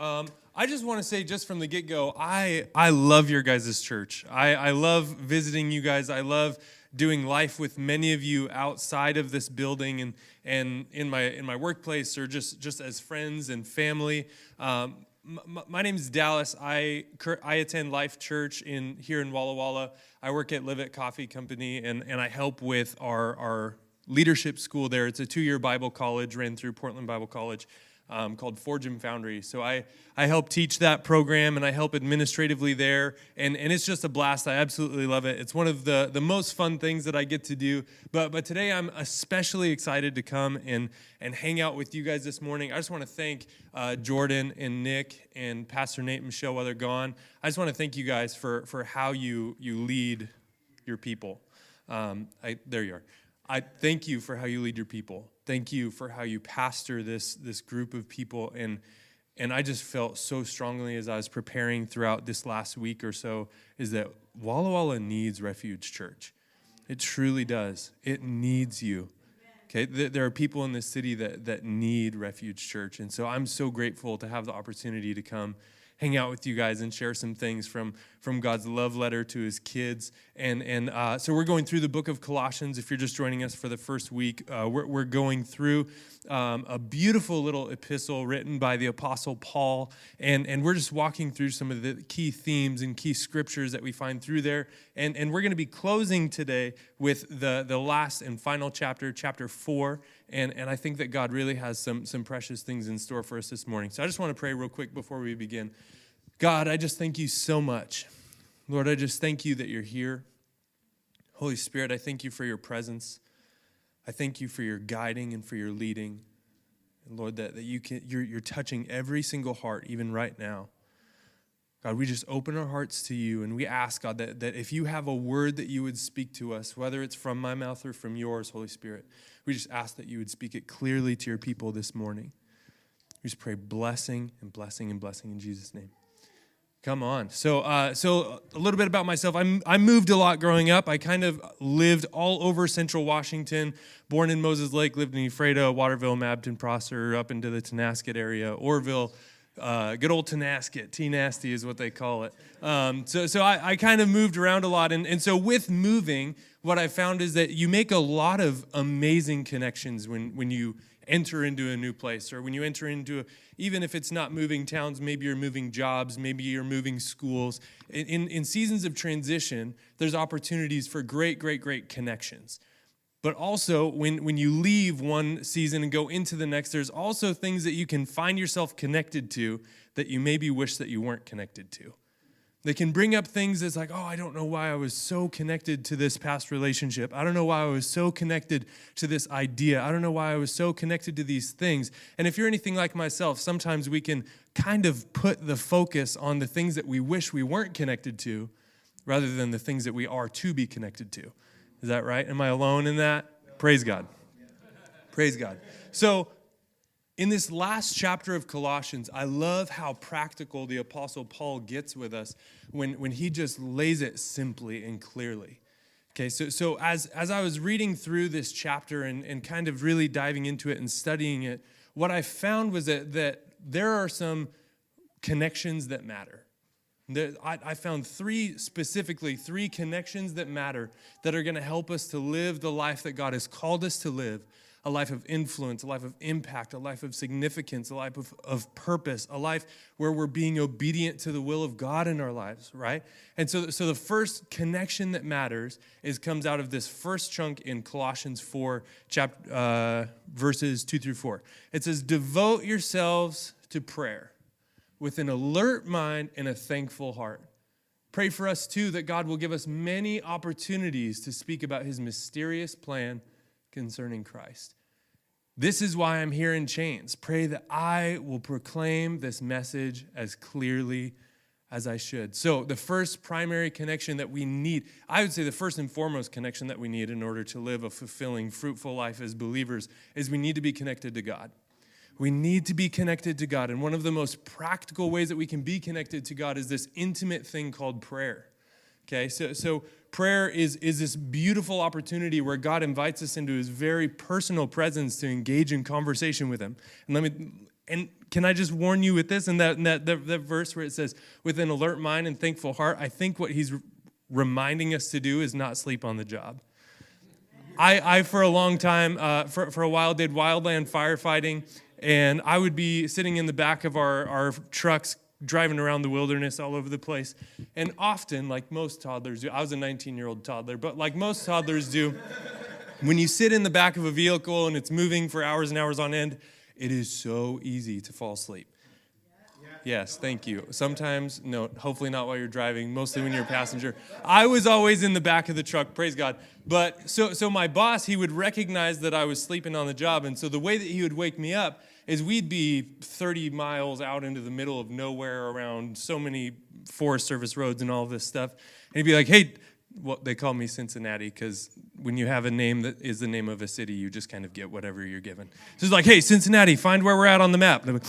Um, I just want to say, just from the get go, I, I love your guys' church. I, I love visiting you guys. I love doing life with many of you outside of this building and, and in, my, in my workplace or just, just as friends and family. Um, my, my name is Dallas. I, I attend Life Church in, here in Walla Walla. I work at Live It Coffee Company and, and I help with our, our leadership school there. It's a two year Bible college, ran through Portland Bible College um, called Forge and Foundry. So I, I help teach that program and I help administratively there. And, and it's just a blast. I absolutely love it. It's one of the, the most fun things that I get to do. But, but today I'm especially excited to come and, and hang out with you guys this morning. I just want to thank uh, Jordan and Nick and Pastor Nate and Michelle while they're gone. I just want to thank you guys for, for how you, you lead your people. Um, I, there you are. I thank you for how you lead your people. Thank you for how you pastor this, this group of people. And, and I just felt so strongly as I was preparing throughout this last week or so is that Walla Walla needs Refuge Church. It truly does. It needs you. Okay, there are people in this city that, that need Refuge Church. And so I'm so grateful to have the opportunity to come hang out with you guys and share some things from, from God's love letter to his kids. And, and uh, so we're going through the book of Colossians. If you're just joining us for the first week, uh, we're, we're going through um, a beautiful little epistle written by the Apostle Paul. And, and we're just walking through some of the key themes and key scriptures that we find through there. And, and we're going to be closing today with the, the last and final chapter, chapter four. And, and I think that God really has some, some precious things in store for us this morning. So I just want to pray real quick before we begin. God, I just thank you so much. Lord, I just thank you that you're here. Holy Spirit, I thank you for your presence. I thank you for your guiding and for your leading. And Lord, that, that you can, you're, you're touching every single heart, even right now. God, we just open our hearts to you and we ask, God, that, that if you have a word that you would speak to us, whether it's from my mouth or from yours, Holy Spirit, we just ask that you would speak it clearly to your people this morning. We just pray blessing and blessing and blessing in Jesus' name. Come on. So, uh, so a little bit about myself. I'm, I moved a lot growing up. I kind of lived all over Central Washington. Born in Moses Lake, lived in Ephrata, Waterville, Mabton, Prosser, up into the Tonasket area, Oroville. Uh, good old Tonasket, T nasty is what they call it. Um, so, so I, I kind of moved around a lot, and, and so with moving, what I found is that you make a lot of amazing connections when when you enter into a new place or when you enter into a, even if it's not moving towns maybe you're moving jobs maybe you're moving schools. In, in, in seasons of transition there's opportunities for great great great connections but also when, when you leave one season and go into the next there's also things that you can find yourself connected to that you maybe wish that you weren't connected to they can bring up things that's like, oh, I don't know why I was so connected to this past relationship. I don't know why I was so connected to this idea. I don't know why I was so connected to these things. And if you're anything like myself, sometimes we can kind of put the focus on the things that we wish we weren't connected to rather than the things that we are to be connected to. Is that right? Am I alone in that? Praise God. Praise God. So, in this last chapter of Colossians, I love how practical the Apostle Paul gets with us when, when he just lays it simply and clearly. Okay, so, so as, as I was reading through this chapter and, and kind of really diving into it and studying it, what I found was that, that there are some connections that matter. I, I found three, specifically, three connections that matter that are going to help us to live the life that God has called us to live a life of influence, a life of impact, a life of significance, a life of, of purpose, a life where we're being obedient to the will of God in our lives, right? And so, so the first connection that matters is comes out of this first chunk in Colossians 4, chapter, uh, verses 2 through 4. It says, Devote yourselves to prayer with an alert mind and a thankful heart. Pray for us too that God will give us many opportunities to speak about his mysterious plan concerning Christ. This is why I'm here in chains. Pray that I will proclaim this message as clearly as I should. So, the first primary connection that we need, I would say the first and foremost connection that we need in order to live a fulfilling, fruitful life as believers is we need to be connected to God. We need to be connected to God. And one of the most practical ways that we can be connected to God is this intimate thing called prayer. Okay, so, so prayer is, is this beautiful opportunity where God invites us into his very personal presence to engage in conversation with him. And let me, And can I just warn you with this? And that, that, that, that verse where it says, with an alert mind and thankful heart, I think what he's reminding us to do is not sleep on the job. I, I for a long time, uh, for, for a while, did wildland firefighting, and I would be sitting in the back of our, our trucks driving around the wilderness all over the place. And often, like most toddlers do, I was a 19 year old toddler, but like most toddlers do, when you sit in the back of a vehicle and it's moving for hours and hours on end, it is so easy to fall asleep. Yes, thank you. Sometimes, no, hopefully not while you're driving, mostly when you're a passenger. I was always in the back of the truck, praise God. But so so my boss, he would recognize that I was sleeping on the job, and so the way that he would wake me up is we'd be 30 miles out into the middle of nowhere around so many Forest Service roads and all this stuff. And he'd be like, hey, well, they call me Cincinnati because when you have a name that is the name of a city, you just kind of get whatever you're given. So it's like, hey, Cincinnati, find where we're at on the map. Like,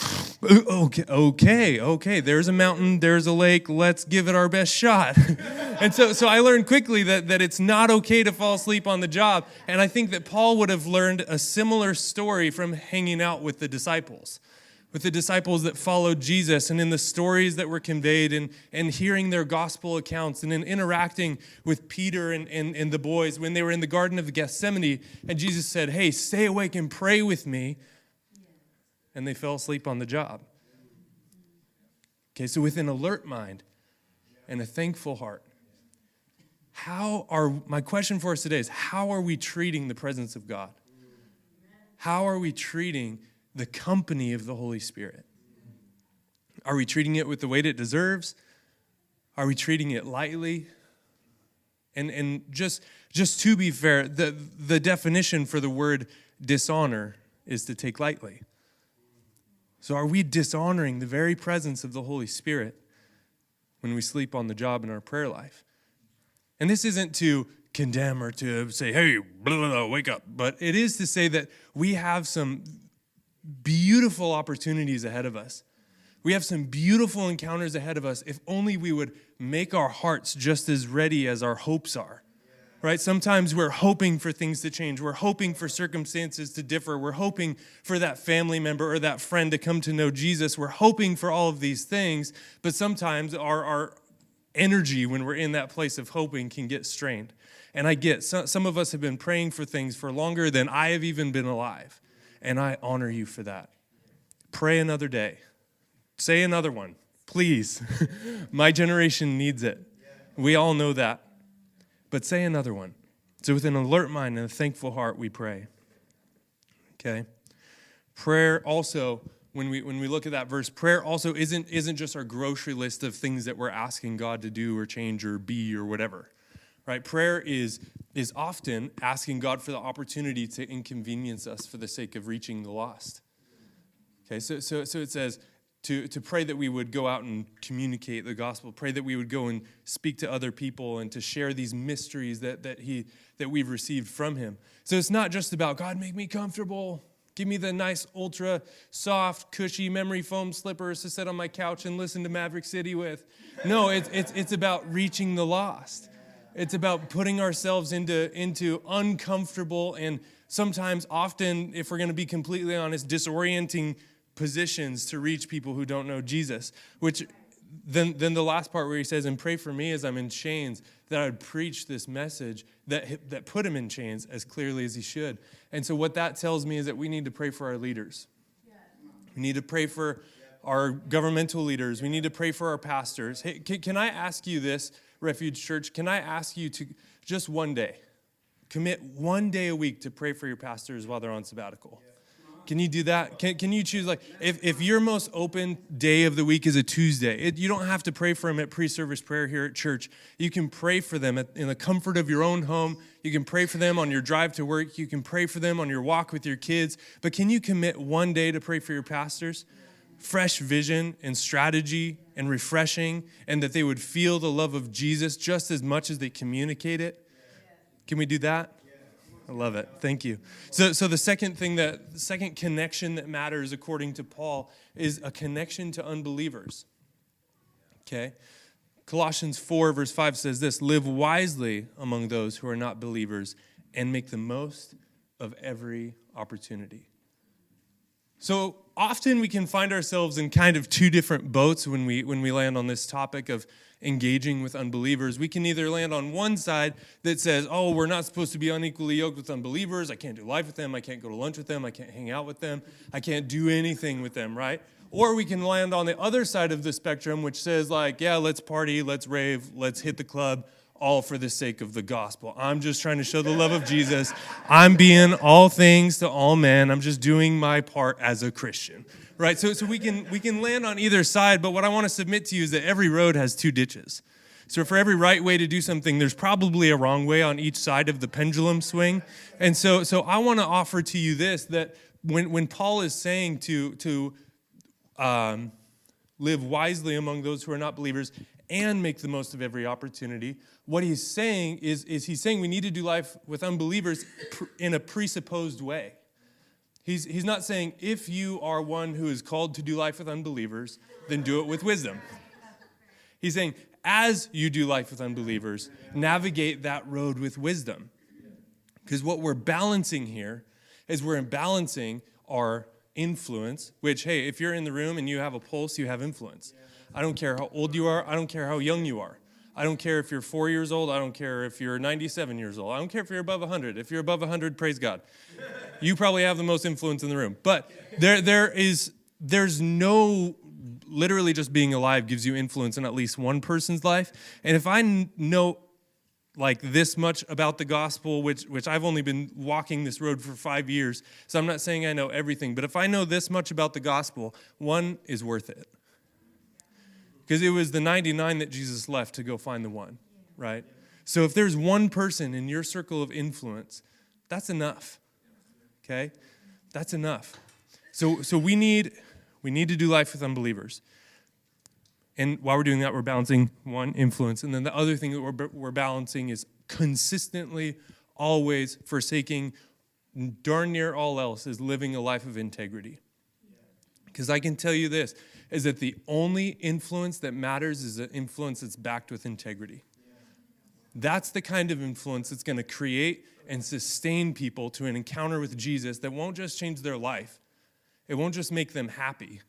okay, okay, okay. There's a mountain, there's a lake. Let's give it our best shot. and so, so I learned quickly that, that it's not okay to fall asleep on the job. And I think that Paul would have learned a similar story from hanging out with the disciples with the disciples that followed Jesus and in the stories that were conveyed and, and hearing their gospel accounts and in interacting with Peter and, and, and the boys when they were in the Garden of Gethsemane. And Jesus said, Hey, stay awake and pray with me. And they fell asleep on the job. Okay, so with an alert mind and a thankful heart, how are, my question for us today is how are we treating the presence of God? How are we treating the company of the Holy Spirit? Are we treating it with the weight it deserves? Are we treating it lightly? And, and just, just to be fair, the, the definition for the word dishonor is to take lightly. So, are we dishonoring the very presence of the Holy Spirit when we sleep on the job in our prayer life? And this isn't to condemn or to say, hey, blah, blah, blah, wake up, but it is to say that we have some beautiful opportunities ahead of us. We have some beautiful encounters ahead of us if only we would make our hearts just as ready as our hopes are. Right? Sometimes we're hoping for things to change. We're hoping for circumstances to differ. We're hoping for that family member or that friend to come to know Jesus. We're hoping for all of these things, but sometimes our, our energy when we're in that place of hoping can get strained. And I get some, some of us have been praying for things for longer than I have even been alive and I honor you for that. Pray another day. Say another one, please. My generation needs it. We all know that. But say another one. So, with an alert mind and a thankful heart, we pray. Okay? Prayer also, when we, when we look at that verse, prayer also isn't, isn't just our grocery list of things that we're asking God to do or change or be or whatever right? Prayer is, is often asking God for the opportunity to inconvenience us for the sake of reaching the lost. Okay, so, so, so it says to, to pray that we would go out and communicate the gospel, pray that we would go and speak to other people and to share these mysteries that, that, he, that we've received from Him. So it's not just about, God, make me comfortable. Give me the nice, ultra soft, cushy memory foam slippers to sit on my couch and listen to Maverick City with. No, it's, it's, it's about reaching the lost. It's about putting ourselves into, into uncomfortable and sometimes, often, if we're going to be completely honest, disorienting positions to reach people who don't know Jesus. Which then, then the last part where he says, And pray for me as I'm in chains, that I would preach this message that, that put him in chains as clearly as he should. And so, what that tells me is that we need to pray for our leaders. We need to pray for our governmental leaders. We need to pray for our pastors. Hey, can, can I ask you this? Refuge Church, can I ask you to just one day, commit one day a week to pray for your pastors while they're on sabbatical? Can you do that? Can, can you choose, like, if, if your most open day of the week is a Tuesday, it, you don't have to pray for them at pre service prayer here at church. You can pray for them at, in the comfort of your own home. You can pray for them on your drive to work. You can pray for them on your walk with your kids. But can you commit one day to pray for your pastors? fresh vision and strategy and refreshing, and that they would feel the love of Jesus just as much as they communicate it. Can we do that? I love it. Thank you. So, so the second thing that the second connection that matters, according to Paul, is a connection to unbelievers. Okay? Colossians 4, verse 5 says this Live wisely among those who are not believers and make the most of every opportunity. So, often we can find ourselves in kind of two different boats when we when we land on this topic of engaging with unbelievers. We can either land on one side that says, "Oh, we're not supposed to be unequally yoked with unbelievers. I can't do life with them. I can't go to lunch with them. I can't hang out with them. I can't do anything with them." Right? Or we can land on the other side of the spectrum, which says, like, yeah, let's party, let's rave, let's hit the club, all for the sake of the gospel. I'm just trying to show the love of Jesus. I'm being all things to all men. I'm just doing my part as a Christian. Right? So, so we can we can land on either side, but what I want to submit to you is that every road has two ditches. So for every right way to do something, there's probably a wrong way on each side of the pendulum swing. And so so I want to offer to you this that when when Paul is saying to to um, live wisely among those who are not believers and make the most of every opportunity. What he's saying is, is he's saying we need to do life with unbelievers in a presupposed way. He's, he's not saying if you are one who is called to do life with unbelievers, then do it with wisdom. He's saying as you do life with unbelievers, navigate that road with wisdom. Because what we're balancing here is we're balancing our influence, which, hey, if you're in the room and you have a pulse, you have influence. I don't care how old you are, I don't care how young you are. I don't care if you're four years old. I don't care if you're 97 years old. I don't care if you're above 100. If you're above 100, praise God. You probably have the most influence in the room. But there, there is, there's no, literally just being alive gives you influence in at least one person's life. And if I know like this much about the gospel, which, which I've only been walking this road for five years, so I'm not saying I know everything, but if I know this much about the gospel, one is worth it. Because it was the 99 that Jesus left to go find the one, right? So if there's one person in your circle of influence, that's enough. Okay? That's enough. So so we need we need to do life with unbelievers. And while we're doing that, we're balancing one influence. And then the other thing that we're, we're balancing is consistently, always forsaking darn near all else is living a life of integrity. Because I can tell you this is that the only influence that matters is an influence that's backed with integrity. That's the kind of influence that's going to create and sustain people to an encounter with Jesus that won't just change their life, it won't just make them happy,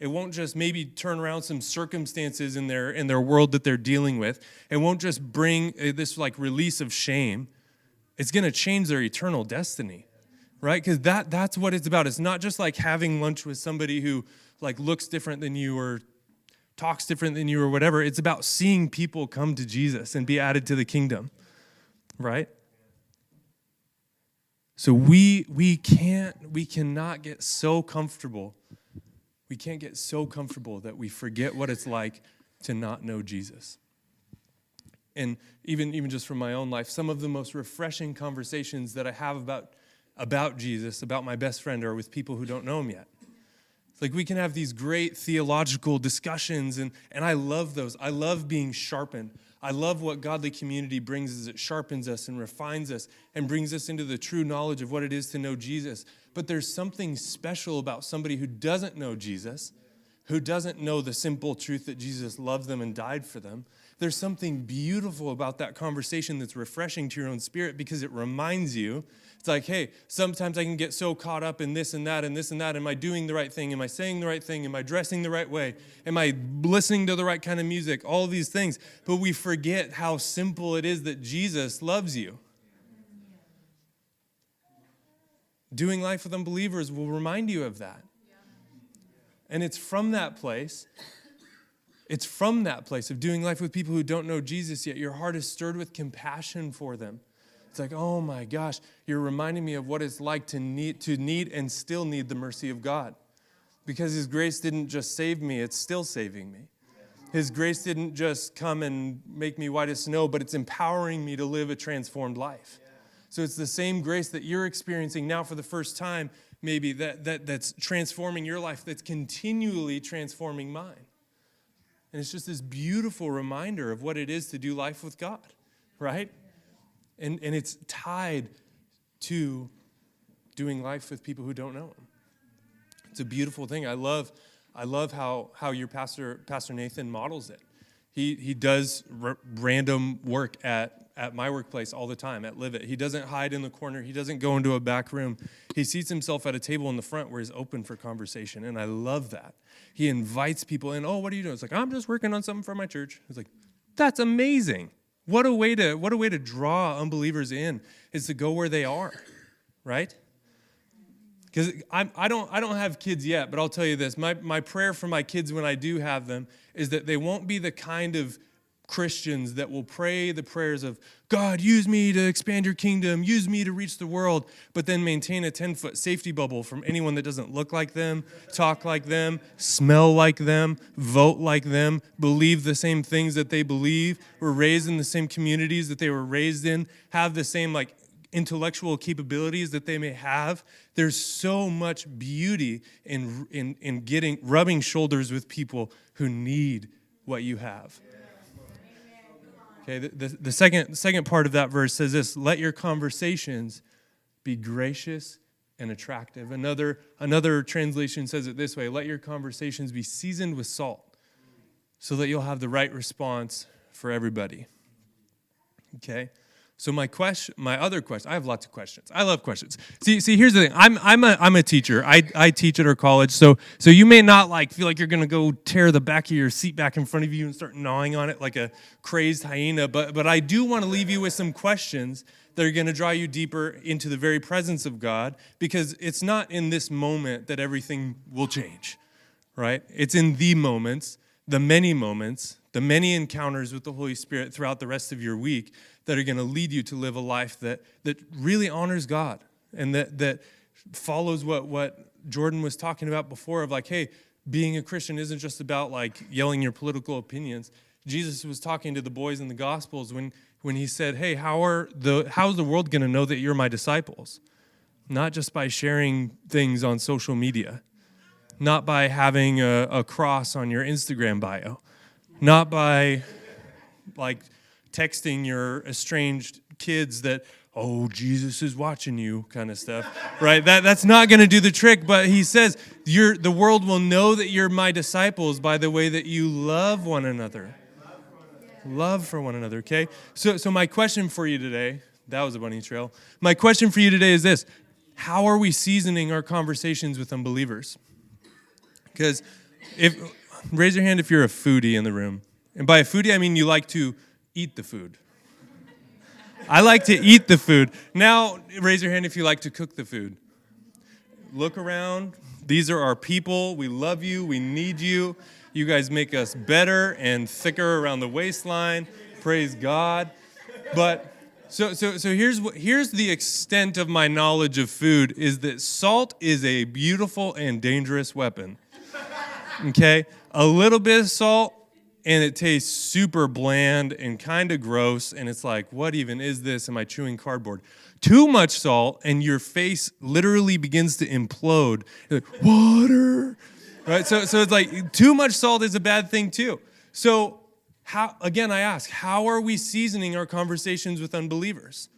it won't just maybe turn around some circumstances in their in their world that they're dealing with. It won't just bring uh, this like release of shame. It's going to change their eternal destiny. Right? Cuz that that's what it's about. It's not just like having lunch with somebody who like looks different than you or talks different than you or whatever. It's about seeing people come to Jesus and be added to the kingdom. Right? So we we can't we cannot get so comfortable we can't get so comfortable that we forget what it's like to not know Jesus. And even, even just from my own life, some of the most refreshing conversations that I have about, about Jesus, about my best friend, are with people who don't know him yet. It's like we can have these great theological discussions, and, and I love those. I love being sharpened. I love what godly community brings as it sharpens us and refines us and brings us into the true knowledge of what it is to know Jesus. But there's something special about somebody who doesn't know Jesus, who doesn't know the simple truth that Jesus loved them and died for them. There's something beautiful about that conversation that's refreshing to your own spirit because it reminds you it's like, hey, sometimes I can get so caught up in this and that and this and that. Am I doing the right thing? Am I saying the right thing? Am I dressing the right way? Am I listening to the right kind of music? All these things. But we forget how simple it is that Jesus loves you. Doing life with unbelievers will remind you of that. And it's from that place it's from that place of doing life with people who don't know Jesus yet. Your heart is stirred with compassion for them. It's like, oh my gosh, you're reminding me of what it's like to need, to need and still need the mercy of God. Because His grace didn't just save me, it's still saving me. His grace didn't just come and make me white as snow, but it's empowering me to live a transformed life. So it's the same grace that you're experiencing now for the first time, maybe, that, that, that's transforming your life, that's continually transforming mine. And it's just this beautiful reminder of what it is to do life with God, right? And, and it's tied to doing life with people who don't know Him. It's a beautiful thing. I love, I love how, how your pastor, Pastor Nathan models it. He, he does r- random work at, at my workplace all the time at Live It. He doesn't hide in the corner. He doesn't go into a back room. He seats himself at a table in the front where he's open for conversation, and I love that. He invites people in. Oh, what are you doing? It's like I'm just working on something for my church. It's like that's amazing. What a way to what a way to draw unbelievers in is to go where they are, right? Because I don't I don't have kids yet, but I'll tell you this: my my prayer for my kids when I do have them is that they won't be the kind of Christians that will pray the prayers of, God, use me to expand your kingdom, use me to reach the world, but then maintain a 10 foot safety bubble from anyone that doesn't look like them, talk like them, smell like them, vote like them, believe the same things that they believe, were raised in the same communities that they were raised in, have the same like intellectual capabilities that they may have. There's so much beauty in, in, in getting rubbing shoulders with people who need what you have. Okay, the, the, the, second, second part of that verse says this let your conversations be gracious and attractive. Another, another translation says it this way let your conversations be seasoned with salt so that you'll have the right response for everybody. Okay? So my question, my other question, I have lots of questions. I love questions. See, see, here's the thing. I'm, I'm a, I'm a teacher. I, I teach at our college. So, so you may not like feel like you're gonna go tear the back of your seat back in front of you and start gnawing on it like a crazed hyena. But, but I do want to leave you with some questions that are gonna draw you deeper into the very presence of God, because it's not in this moment that everything will change, right? It's in the moments, the many moments, the many encounters with the Holy Spirit throughout the rest of your week that are going to lead you to live a life that, that really honors God and that, that follows what, what Jordan was talking about before of like, hey, being a Christian isn't just about like yelling your political opinions. Jesus was talking to the boys in the Gospels when, when he said, hey, how are the, how's the world going to know that you're my disciples? Not just by sharing things on social media, not by having a, a cross on your Instagram bio, not by like texting your estranged kids that oh jesus is watching you kind of stuff right? That, that's not going to do the trick but he says you're, the world will know that you're my disciples by the way that you love one another. Love for one another okay? So, so my question for you today that was a bunny trail. My question for you today is this. How are we seasoning our conversations with unbelievers because if raise your hand if you're a foodie in the room and by a foodie i mean you like to eat the food. I like to eat the food. Now, raise your hand if you like to cook the food. Look around. These are our people. We love you. We need you. You guys make us better and thicker around the waistline. Praise God. But so so so here's what here's the extent of my knowledge of food is that salt is a beautiful and dangerous weapon. Okay? A little bit of salt and it tastes super bland and kind of gross and it's like what even is this? Am i chewing cardboard? Too much salt and your face literally begins to implode. Like, water! Right? So, so it's like too much salt is a bad thing too. So how again i ask how are we seasoning our conversations with unbelievers?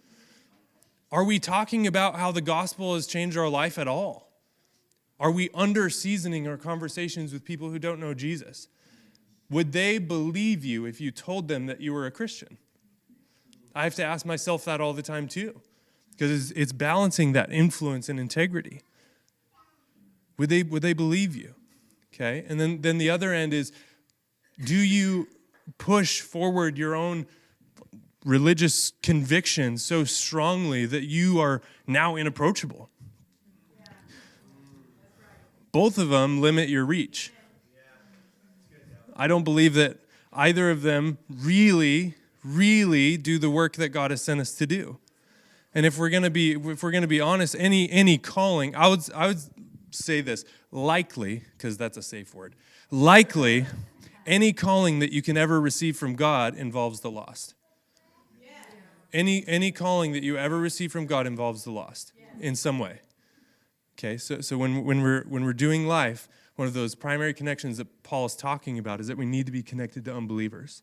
Are we talking about how the gospel has changed our life at all are we under seasoning our conversations with people who don't know jesus would they believe you if you told them that you were a Christian? I have to ask myself that all the time too, because it's, balancing that influence and integrity. Would they, would they believe you? Okay, and then, then the other end is do you push forward your own religious convictions so strongly that you are now inapproachable? Both of them limit your reach. I don't believe that either of them really, really do the work that God has sent us to do. And if we're going to be if we're going to be honest, any any calling, I would I would say this, likely, because that's a safe word. Likely any calling that you can ever receive from God involves the lost. Any any calling that you ever receive from God involves the lost in some way. Okay? So so when when we're when we're doing life, one of those primary connections that Paul is talking about is that we need to be connected to unbelievers.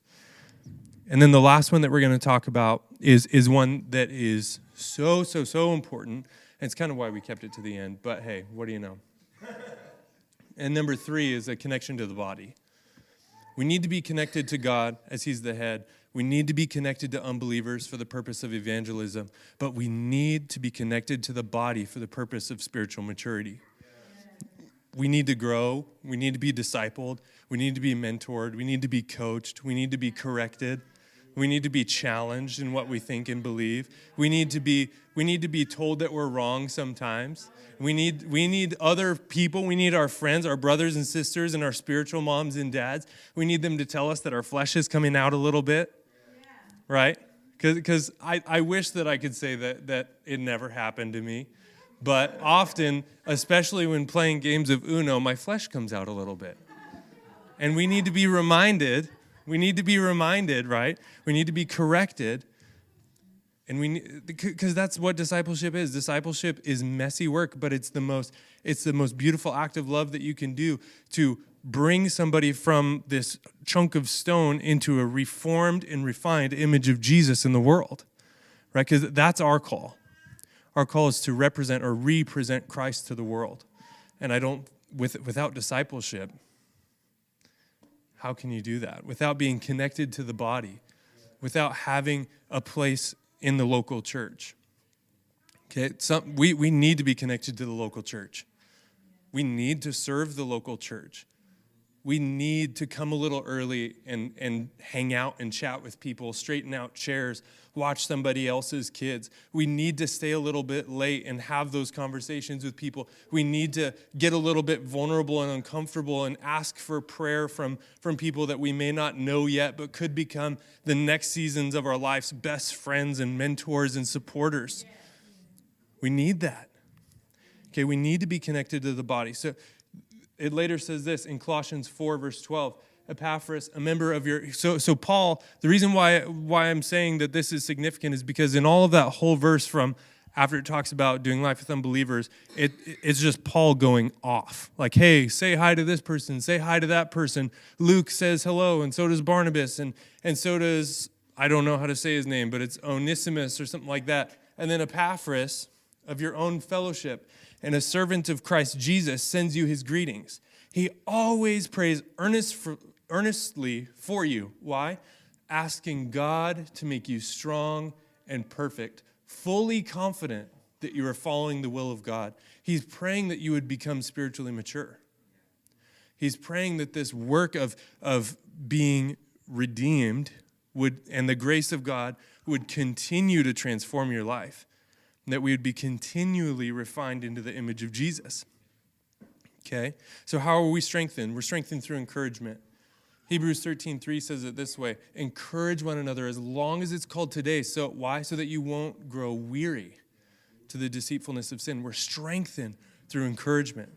And then the last one that we're going to talk about is, is one that is so, so, so important. And it's kind of why we kept it to the end. But hey, what do you know? and number three is a connection to the body. We need to be connected to God as He's the head. We need to be connected to unbelievers for the purpose of evangelism, but we need to be connected to the body for the purpose of spiritual maturity. We need to grow. We need to be discipled. We need to be mentored. We need to be coached. We need to be corrected. We need to be challenged in what we think and believe. We need to be we need to be told that we're wrong sometimes. We need we need other people, we need our friends, our brothers and sisters and our spiritual moms and dads. We need them to tell us that our flesh is coming out a little bit. Right? Cuz I I wish that I could say that that it never happened to me. But often, especially when playing games of Uno, my flesh comes out a little bit. And we need to be reminded we need to be reminded, right? We need to be corrected. And we because that's what discipleship is. Discipleship is messy work, but it's the most it's the most beautiful act of love that you can do to bring somebody from this chunk of stone into a reformed and refined image of Jesus in the world. Right? Cuz that's our call. Our call is to represent or represent Christ to the world. And I don't with without discipleship, how can you do that? Without being connected to the body, without having a place in the local church. Okay, some, we, we need to be connected to the local church. We need to serve the local church we need to come a little early and, and hang out and chat with people, straighten out chairs, watch somebody else's kids. We need to stay a little bit late and have those conversations with people. We need to get a little bit vulnerable and uncomfortable and ask for prayer from, from people that we may not know yet, but could become the next seasons of our life's best friends and mentors and supporters. We need that. Okay, we need to be connected to the body. So, it later says this in Colossians 4, verse 12. Epaphras, a member of your so so Paul, the reason why why I'm saying that this is significant is because in all of that whole verse from after it talks about doing life with unbelievers, it, it's just Paul going off. Like, hey, say hi to this person, say hi to that person. Luke says hello, and so does Barnabas, and, and so does, I don't know how to say his name, but it's Onesimus or something like that. And then Epaphras of your own fellowship and a servant of Christ Jesus sends you his greetings. He always prays earnest for, earnestly for you. Why? Asking God to make you strong and perfect, fully confident that you are following the will of God. He's praying that you would become spiritually mature. He's praying that this work of, of being redeemed would, and the grace of God would continue to transform your life that we would be continually refined into the image of Jesus. Okay? So how are we strengthened? We're strengthened through encouragement. Hebrews 13, 3 says it this way encourage one another as long as it's called today. So why? So that you won't grow weary to the deceitfulness of sin. We're strengthened through encouragement.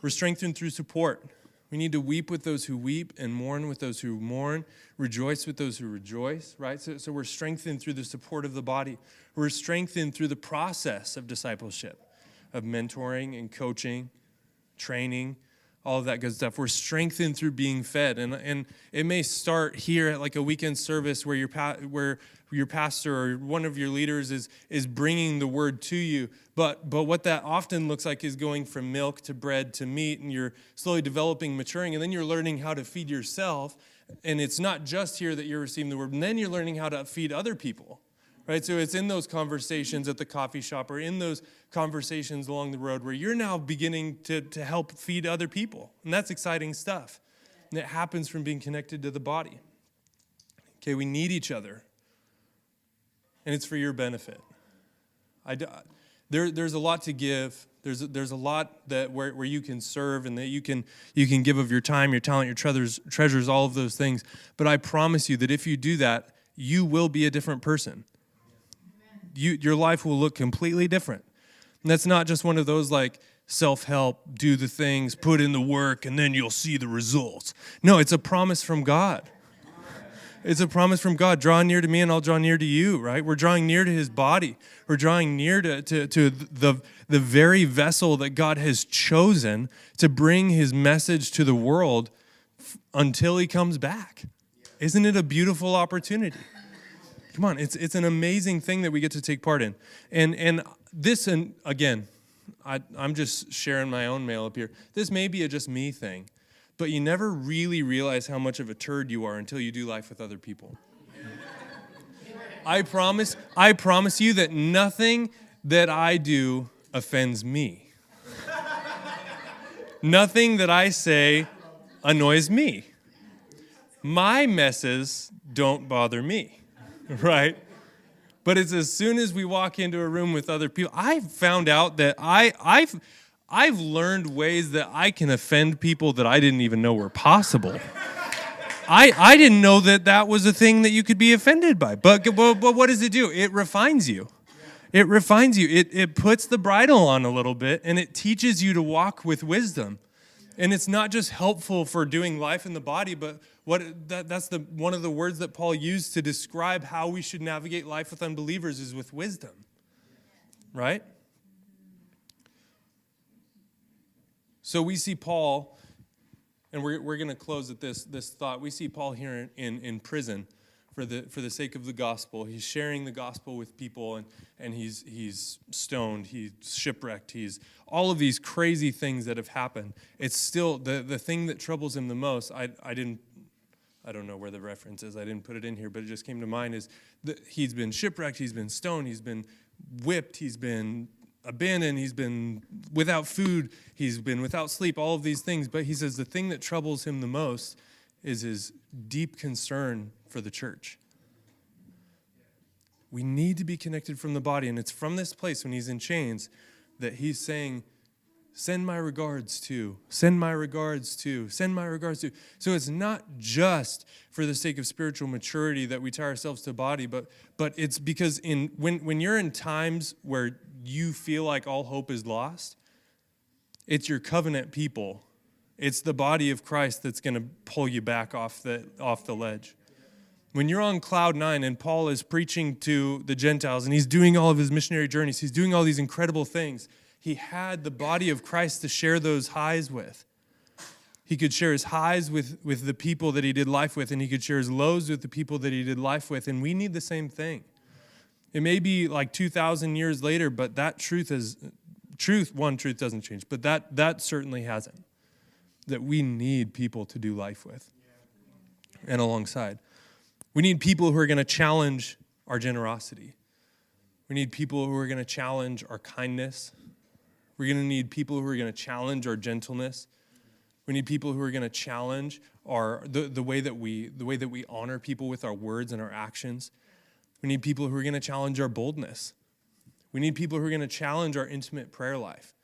We're strengthened through support. We need to weep with those who weep and mourn with those who mourn, rejoice with those who rejoice, right? So, so we're strengthened through the support of the body. We're strengthened through the process of discipleship, of mentoring and coaching, training, all of that good stuff. We're strengthened through being fed. And, and it may start here at like a weekend service where your, pa- where your pastor or one of your leaders is, is bringing the word to you. But, but what that often looks like is going from milk to bread to meat, and you're slowly developing, maturing, and then you're learning how to feed yourself. And it's not just here that you're receiving the word, and then you're learning how to feed other people right? So it's in those conversations at the coffee shop or in those conversations along the road where you're now beginning to, to help feed other people. And that's exciting stuff. And it happens from being connected to the body. Okay, we need each other. And it's for your benefit. I, there, there's a lot to give. There's there's a lot that where, where you can serve and that you can you can give of your time, your talent, your treasures, treasures, all of those things. But I promise you that if you do that, you will be a different person you, your life will look completely different. And that's not just one of those like self help, do the things, put in the work, and then you'll see the results. No, it's a promise from God. It's a promise from God. Draw near to me and I'll draw near to you, right? We're drawing near to his body. We're drawing near to, to, to the, the very vessel that God has chosen to bring his message to the world f- until he comes back. Isn't it a beautiful opportunity? Come on, it's, it's an amazing thing that we get to take part in. And, and this, and again, I, I'm just sharing my own mail up here. This may be a just me thing, but you never really realize how much of a turd you are until you do life with other people. I promise, I promise you that nothing that I do offends me. nothing that I say annoys me. My messes don't bother me, right? But it's as soon as we walk into a room with other people, I've found out that I, I've, I've learned ways that I can offend people that I didn't even know were possible. I, I didn't know that that was a thing that you could be offended by. But, but, but what does it do? It refines you. It refines you. It, it puts the bridle on a little bit and it teaches you to walk with wisdom. And it's not just helpful for doing life in the body, but what that, that's the one of the words that Paul used to describe how we should navigate life with unbelievers is with wisdom. Right? So we see Paul, and we're, we're going to close at this, this thought. We see Paul here in, in, in prison for the, for the sake of the gospel. He's sharing the gospel with people, and, and he's, he's stoned, he's shipwrecked, he's all of these crazy things that have happened. It's still the, the thing that troubles him the most. I, I didn't. I don't know where the reference is. I didn't put it in here, but it just came to mind. Is that he's been shipwrecked, he's been stoned, he's been whipped, he's been abandoned, he's been without food, he's been without sleep, all of these things. But he says the thing that troubles him the most is his deep concern for the church. We need to be connected from the body. And it's from this place when he's in chains that he's saying, Send my regards to, send my regards to, send my regards to. So it's not just for the sake of spiritual maturity that we tie ourselves to body, but but it's because in when when you're in times where you feel like all hope is lost, it's your covenant people. It's the body of Christ that's going to pull you back off the off the ledge when you're on cloud nine and Paul is preaching to the Gentiles and he's doing all of his missionary journeys, he's doing all these incredible things, he had the body of Christ to share those highs with. He could share his highs with, with the people that he did life with, and he could share his lows with the people that he did life with. And we need the same thing. It may be like 2,000 years later, but that truth is truth, one truth doesn't change, but that, that certainly hasn't. That we need people to do life with and alongside. We need people who are going to challenge our generosity. We need people who are going to challenge our kindness. We're going to need people who are going to challenge our gentleness. We need people who are going to challenge our the, the way that we the way that we honor people with our words and our actions. We need people who are going to challenge our boldness. We need people who are going to challenge our intimate prayer life.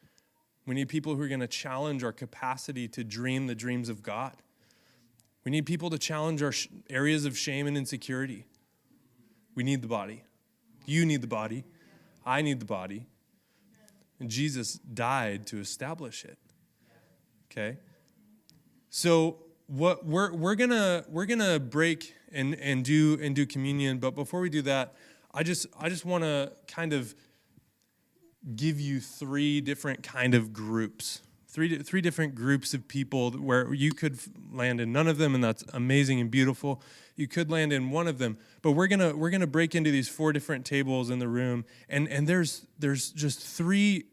We need people who are going to challenge our capacity to dream the dreams of God. We need people to challenge our sh- areas of shame and insecurity. We need the body. You need the body. I need the body. And Jesus died to establish it. Okay? So what we're we're gonna we're gonna break and, and do and do communion, but before we do that, I just I just wanna kind of give you three different kind of groups three, three different groups of people where you could land in none of them, and that's amazing and beautiful. You could land in one of them, but we're gonna we're gonna break into these four different tables in the room, and and there's there's just three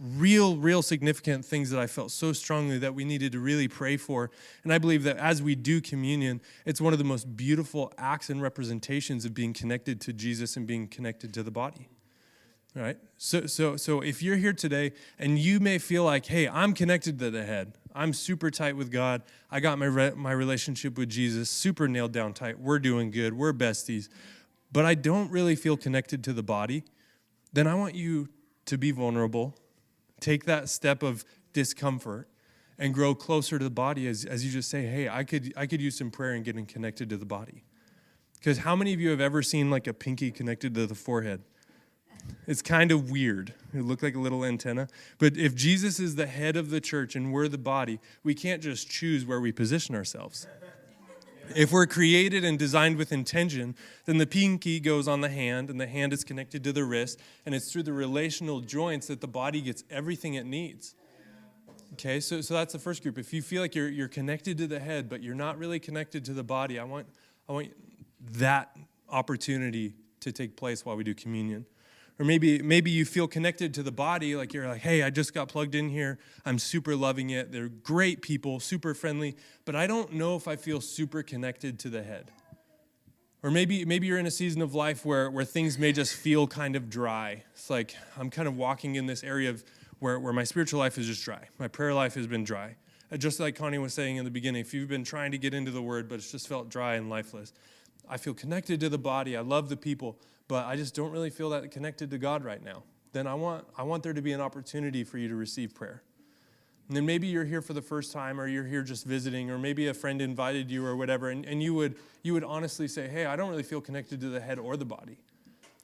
real real significant things that I felt so strongly that we needed to really pray for, and I believe that as we do communion, it's one of the most beautiful acts and representations of being connected to Jesus and being connected to the body. Right? So, so, so if you're here today and you may feel like, hey, I'm connected to the head, I'm super tight with God, I got my, re- my relationship with Jesus super nailed down tight, we're doing good, we're besties, but I don't really feel connected to the body, then I want you to be vulnerable, take that step of discomfort, and grow closer to the body. As, as you just say, hey, I could, I could use some prayer and getting connected to the body. Because how many of you have ever seen like a pinky connected to the forehead? It's kind of weird. It looked like a little antenna. But if Jesus is the head of the church and we're the body, we can't just choose where we position ourselves. If we're created and designed with intention, then the pinky goes on the hand, and the hand is connected to the wrist, and it's through the relational joints that the body gets everything it needs. Okay, so, so that's the first group. If you feel like you're, you're connected to the head, but you're not really connected to the body, I want, I want that opportunity to take place while we do communion Or maybe, maybe you feel connected to the body, like you're like, hey, I just got plugged in here. I'm super loving it. They're great people, super friendly, but I don't know if I feel super connected to the head. Or maybe, maybe you're in a season of life where, where things may just feel kind of dry. It's like I'm kind of walking in this area of where, where my spiritual life is just dry. My prayer life has been dry. Uh, just like Connie was saying in the beginning, if you've been trying to get into the word, but it's just felt dry and lifeless. I feel connected to the body. I love the people, but I just don't really feel that connected to God right now. Then I want, I want there to be an opportunity for you to receive prayer. And then maybe you're here for the first time or you're here just visiting or maybe a friend invited you or whatever and, and you, would, you would honestly say, hey, I don't really feel connected to the head or the body.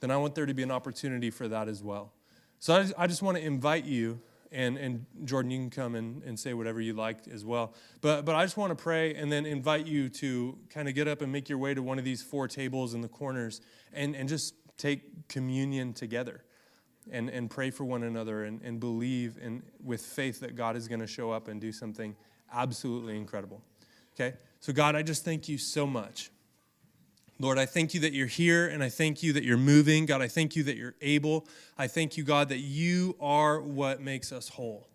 Then I want there to be an opportunity for that as well. So I just, I just want to invite you, and, and Jordan, you can come and, and say whatever you like as well. But, but I just want to pray and then invite you to kind of get up and make your way to one of these four tables in the corners and, and just take communion together and, and pray for one another and, and believe in, with faith that God is going to show up and do something absolutely incredible. Okay? So, God, I just thank you so much. Lord, I thank you that you're here and I thank you that you're moving. God, I thank you that you're able. I thank you, God, that you are what makes us whole.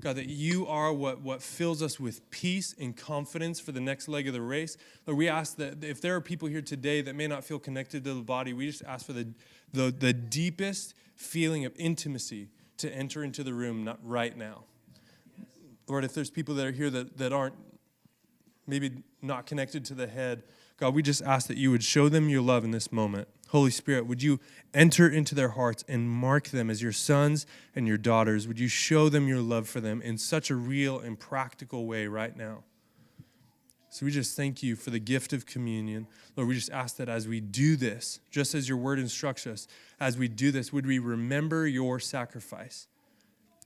God, that you are what, what fills us with peace and confidence for the next leg of the race. Lord, we ask that if there are people here today that may not feel connected to the body, we just ask for the, the, the deepest feeling of intimacy to enter into the room not right now. Lord, if there's people that are here that, that aren't maybe not connected to the head, God, we just ask that you would show them your love in this moment. Holy Spirit, would you enter into their hearts and mark them as your sons and your daughters? Would you show them your love for them in such a real and practical way right now? So we just thank you for the gift of communion. Lord, we just ask that as we do this, just as your word instructs us, as we do this, would we remember your sacrifice?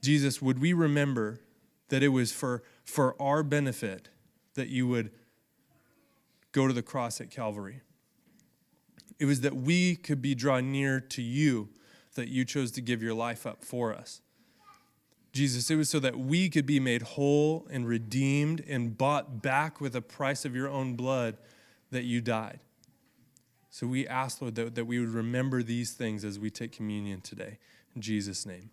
Jesus, would we remember that it was for, for our benefit that you would go to the cross at Calvary? It was that we could be drawn near to you that you chose to give your life up for us. Jesus, it was so that we could be made whole and redeemed and bought back with a price of your own blood that you died. So we ask, Lord, that, that we would remember these things as we take communion today. In Jesus' name.